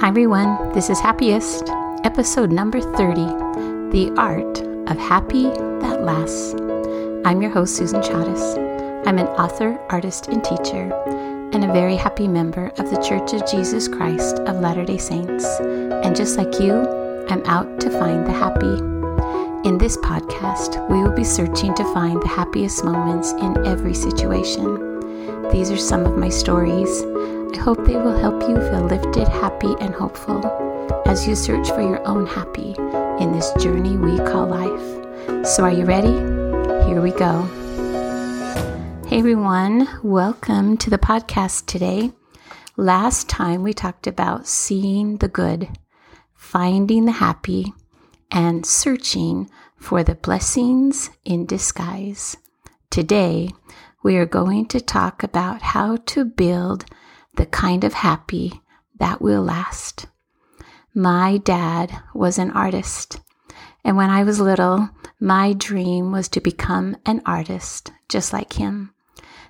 Hi, everyone. This is Happiest, episode number 30 The Art of Happy That Lasts. I'm your host, Susan Chavez. I'm an author, artist, and teacher, and a very happy member of the Church of Jesus Christ of Latter day Saints. And just like you, I'm out to find the happy. In this podcast, we will be searching to find the happiest moments in every situation. These are some of my stories they will help you feel lifted, happy, and hopeful as you search for your own happy in this journey we call life. So, are you ready? Here we go. Hey everyone, welcome to the podcast today. Last time we talked about seeing the good, finding the happy, and searching for the blessings in disguise. Today, we are going to talk about how to build the kind of happy that will last. My dad was an artist, and when I was little, my dream was to become an artist just like him.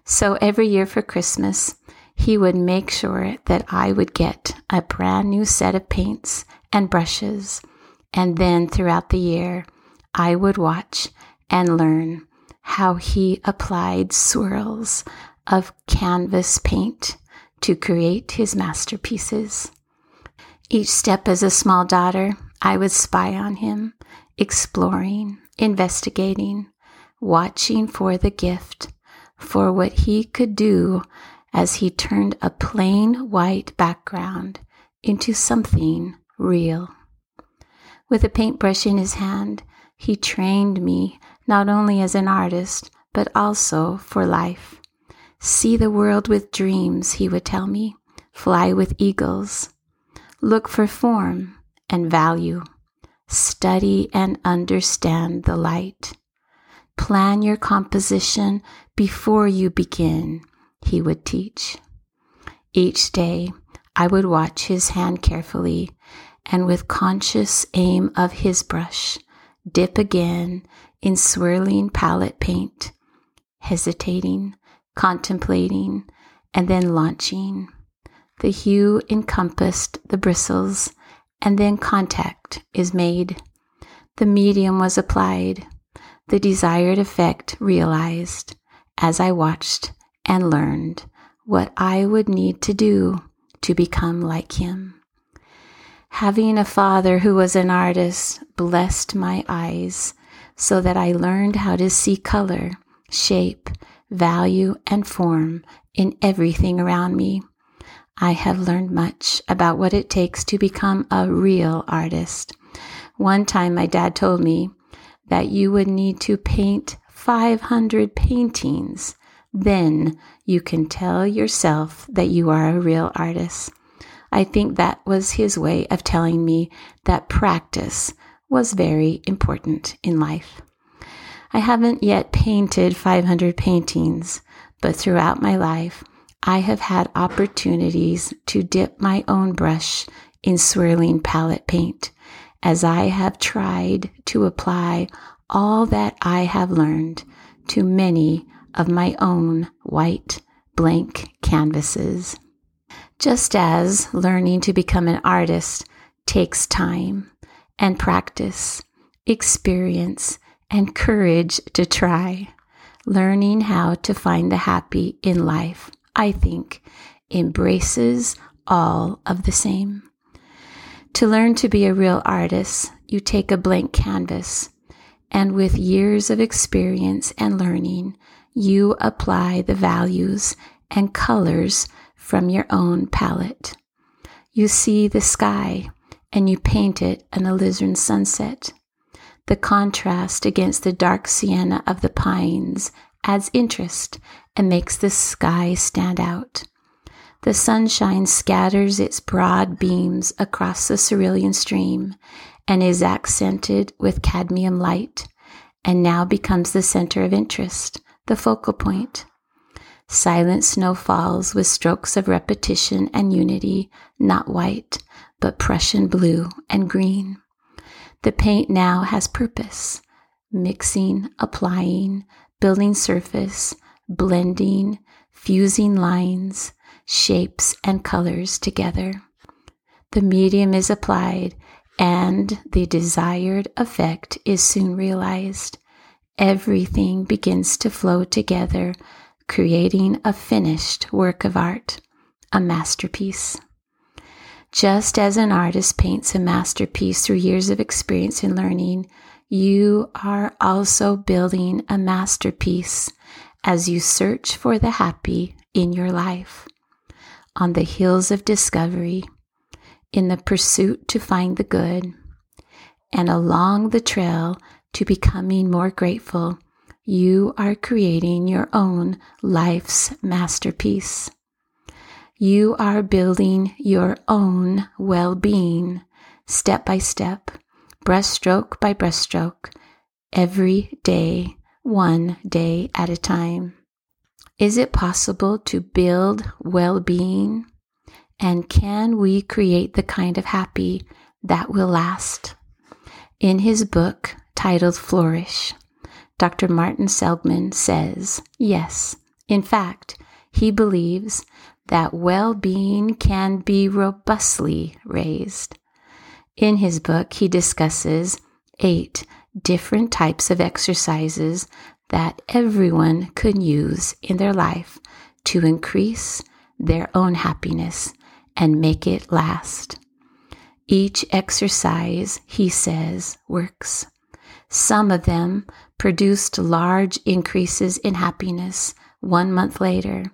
So every year for Christmas, he would make sure that I would get a brand new set of paints and brushes. And then throughout the year, I would watch and learn how he applied swirls of canvas paint to create his masterpieces. Each step as a small daughter, I would spy on him, exploring, investigating, watching for the gift, for what he could do as he turned a plain white background into something real. With a paintbrush in his hand, he trained me not only as an artist, but also for life. See the world with dreams, he would tell me. Fly with eagles. Look for form and value. Study and understand the light. Plan your composition before you begin, he would teach. Each day, I would watch his hand carefully and with conscious aim of his brush, dip again in swirling palette paint, hesitating, contemplating, and then launching. The hue encompassed the bristles, and then contact is made. The medium was applied, the desired effect realized as I watched and learned what I would need to do to become like him. Having a father who was an artist blessed my eyes so that I learned how to see color, shape, value, and form in everything around me. I have learned much about what it takes to become a real artist. One time, my dad told me that you would need to paint 500 paintings. Then you can tell yourself that you are a real artist. I think that was his way of telling me that practice was very important in life. I haven't yet painted 500 paintings, but throughout my life, I have had opportunities to dip my own brush in swirling palette paint as I have tried to apply all that I have learned to many of my own white blank canvases. Just as learning to become an artist takes time and practice, experience, and courage to try. Learning how to find the happy in life, I think, embraces all of the same. To learn to be a real artist, you take a blank canvas, and with years of experience and learning, you apply the values and colors from your own palette. You see the sky and you paint it an alizarin sunset. The contrast against the dark sienna of the pines adds interest and makes the sky stand out. The sunshine scatters its broad beams across the cerulean stream and is accented with cadmium light, and now becomes the center of interest, the focal point. Silent snow falls with strokes of repetition and unity, not white, but Prussian blue and green. The paint now has purpose mixing, applying, building surface, blending, fusing lines, shapes, and colors together. The medium is applied and the desired effect is soon realized, everything begins to flow together, creating a finished work of art, a masterpiece. Just as an artist paints a masterpiece through years of experience and learning, you are also building a masterpiece as you search for the happy in your life. On the hills of discovery, in the pursuit to find the good, and along the trail to becoming more grateful, you are creating your own life's masterpiece. You are building your own well being step by step, breaststroke by breaststroke, every day, one day at a time. Is it possible to build well being? And can we create the kind of happy that will last? In his book titled Flourish, Dr. Martin Seligman says, yes, in fact, he believes that well being can be robustly raised. In his book, he discusses eight different types of exercises that everyone could use in their life to increase their own happiness and make it last. Each exercise, he says, works. Some of them produced large increases in happiness one month later,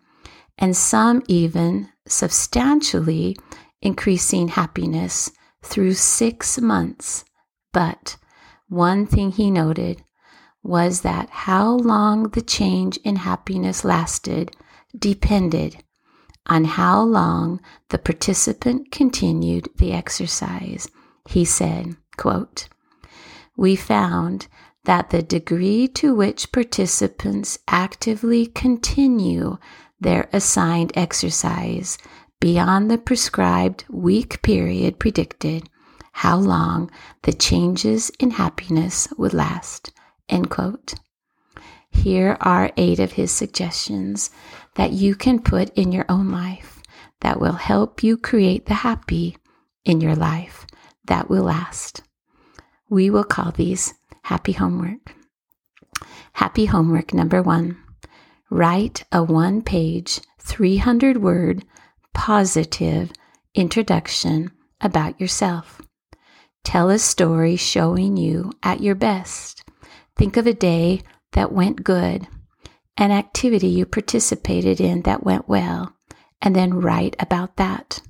and some even substantially increasing happiness through six months. But one thing he noted was that how long the change in happiness lasted depended on how long the participant continued the exercise. He said, quote, We found that the degree to which participants actively continue their assigned exercise beyond the prescribed week period predicted how long the changes in happiness would last. End quote. Here are eight of his suggestions that you can put in your own life that will help you create the happy in your life that will last. We will call these happy homework. Happy homework number one write a one page, 300 word positive introduction about yourself. Tell a story showing you at your best. Think of a day that went good an activity you participated in that went well, and then write about that.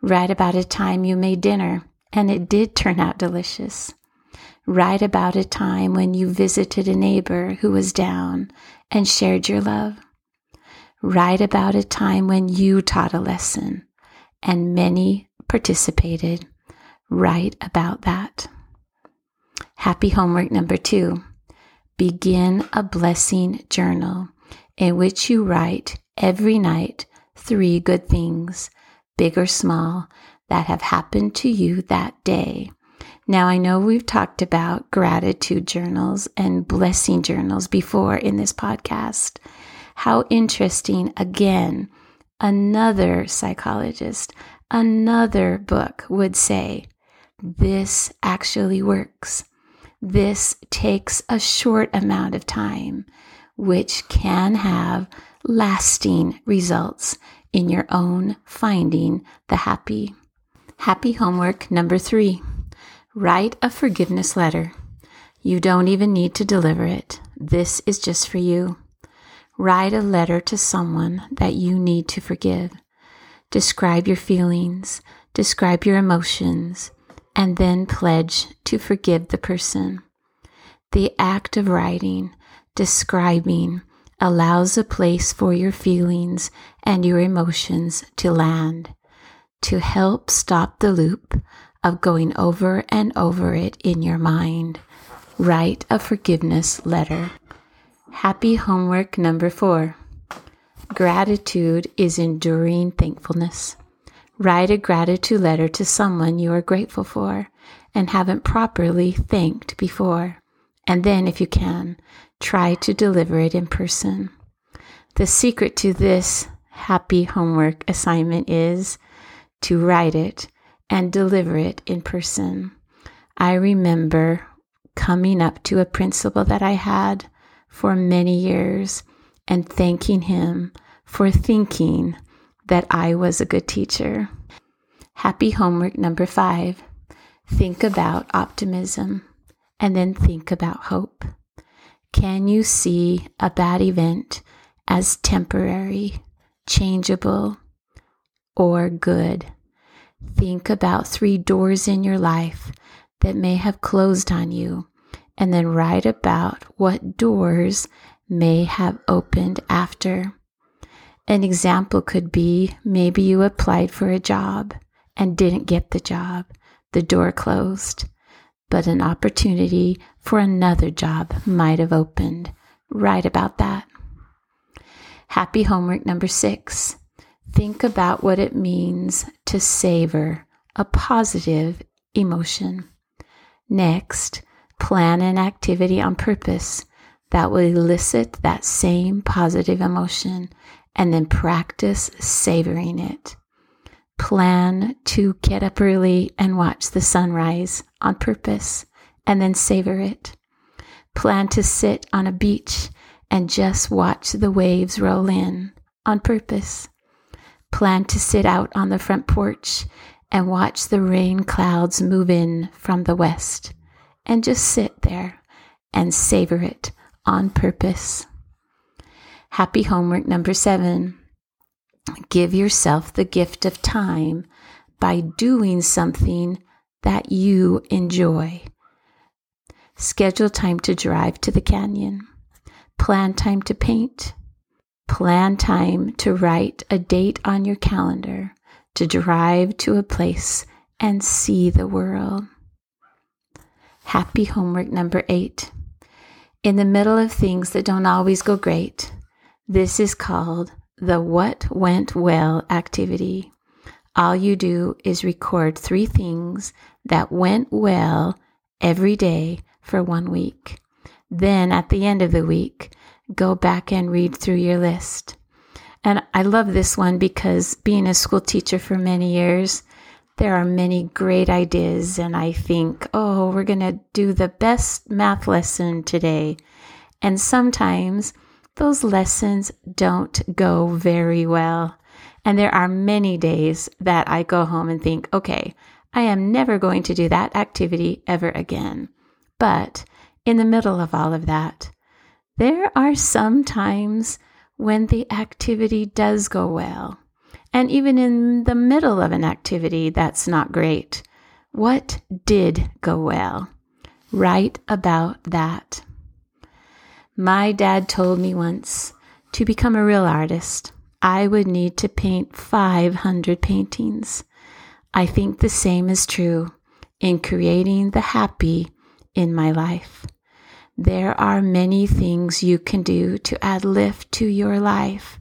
Write about a time you made dinner and it did turn out delicious. Write about a time when you visited a neighbor who was down and shared your love. Write about a time when you taught a lesson and many participated. Write about that. Happy homework number two begin a blessing journal in which you write every night three good things, big or small, that have happened to you that day. Now, I know we've talked about gratitude journals and blessing journals before in this podcast. How interesting, again, another psychologist, another book would say, this actually works. This takes a short amount of time, which can have lasting results in your own finding the happy. Happy homework number three write a forgiveness letter. You don't even need to deliver it. This is just for you. Write a letter to someone that you need to forgive. Describe your feelings, describe your emotions, and then pledge to forgive the person. The act of writing, describing, allows a place for your feelings and your emotions to land, to help stop the loop of going over and over it in your mind. Write a forgiveness letter. Happy homework number four. Gratitude is enduring thankfulness. Write a gratitude letter to someone you are grateful for and haven't properly thanked before. And then, if you can, try to deliver it in person. The secret to this happy homework assignment is to write it and deliver it in person. I remember coming up to a principal that I had for many years and thanking him for thinking that I was a good teacher. Happy homework number five. Think about optimism and then think about hope. Can you see a bad event as temporary, changeable, or good? Think about three doors in your life that may have closed on you, and then write about what doors may have opened after. An example could be maybe you applied for a job and didn't get the job, the door closed, but an opportunity for another job might have opened. Write about that. Happy homework number six. Think about what it means to savor a positive emotion. Next, plan an activity on purpose that will elicit that same positive emotion and then practice savoring it. Plan to get up early and watch the sunrise on purpose and then savor it. Plan to sit on a beach and just watch the waves roll in on purpose. Plan to sit out on the front porch and watch the rain clouds move in from the west and just sit there and savor it on purpose. Happy homework number seven. Give yourself the gift of time by doing something that you enjoy. Schedule time to drive to the canyon. Plan time to paint. Plan time to write a date on your calendar to drive to a place and see the world. Happy homework number eight. In the middle of things that don't always go great, this is called the What Went Well activity. All you do is record three things that went well every day for one week. Then at the end of the week, go back and read through your list. And I love this one because being a school teacher for many years, there are many great ideas. And I think, oh, we're going to do the best math lesson today. And sometimes those lessons don't go very well. And there are many days that I go home and think, okay, I am never going to do that activity ever again. But in the middle of all of that, there are some times when the activity does go well. And even in the middle of an activity that's not great, what did go well? Write about that. My dad told me once to become a real artist, I would need to paint 500 paintings. I think the same is true in creating the happy in my life. There are many things you can do to add lift to your life,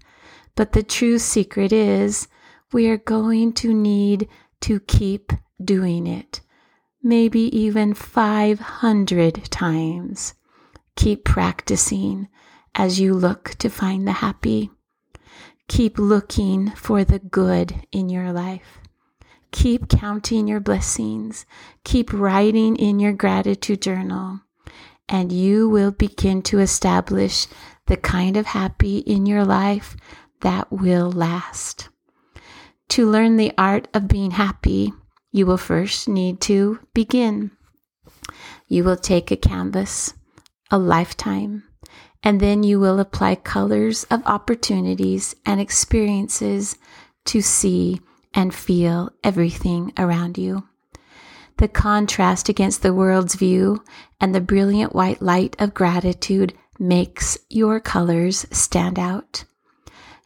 but the true secret is we are going to need to keep doing it, maybe even 500 times. Keep practicing as you look to find the happy. Keep looking for the good in your life. Keep counting your blessings. Keep writing in your gratitude journal and you will begin to establish the kind of happy in your life that will last. To learn the art of being happy, you will first need to begin. You will take a canvas, a lifetime, and then you will apply colors of opportunities and experiences to see and feel everything around you. The contrast against the world's view and the brilliant white light of gratitude makes your colors stand out.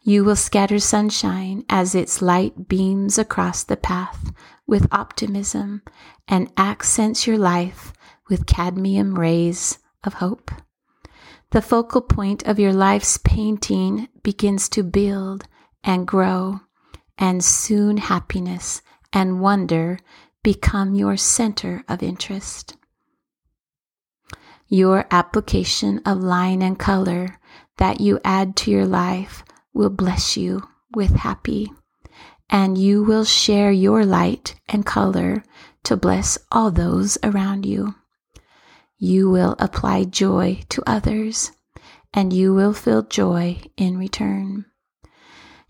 You will scatter sunshine as its light beams across the path with optimism and accents your life with cadmium rays of hope. The focal point of your life's painting begins to build and grow, and soon happiness and wonder become your center of interest. Your application of line and color that you add to your life will bless you with happy, and you will share your light and color to bless all those around you. You will apply joy to others, and you will feel joy in return.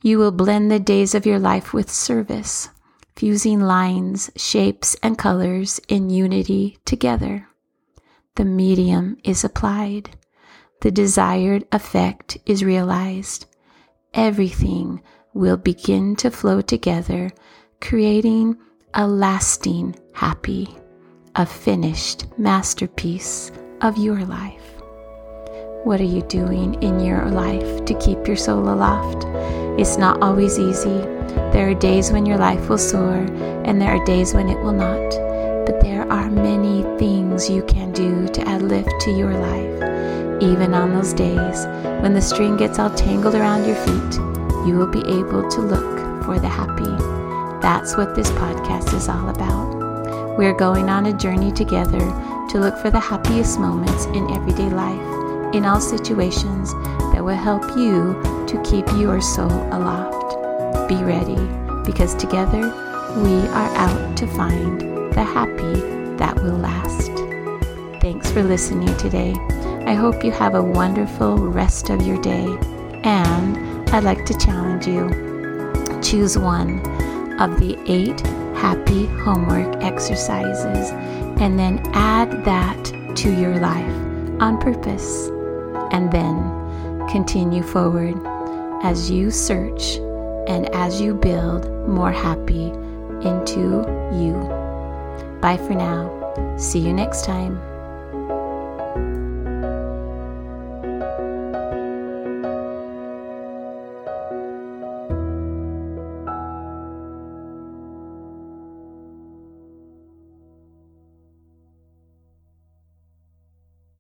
You will blend the days of your life with service, fusing lines, shapes, and colors in unity together. The medium is applied. The desired effect is realized. Everything will begin to flow together, creating a lasting happy, a finished masterpiece of your life. What are you doing in your life to keep your soul aloft? It's not always easy. There are days when your life will soar, and there are days when it will not. But there are many things you can do to add lift to your life. Even on those days when the string gets all tangled around your feet, you will be able to look for the happy. That's what this podcast is all about. We're going on a journey together to look for the happiest moments in everyday life, in all situations will help you to keep your soul aloft. Be ready, because together we are out to find the happy that will last. Thanks for listening today. I hope you have a wonderful rest of your day and I'd like to challenge you. Choose one of the eight happy homework exercises and then add that to your life on purpose. And then continue forward as you search and as you build more happy into you. Bye for now. See you next time.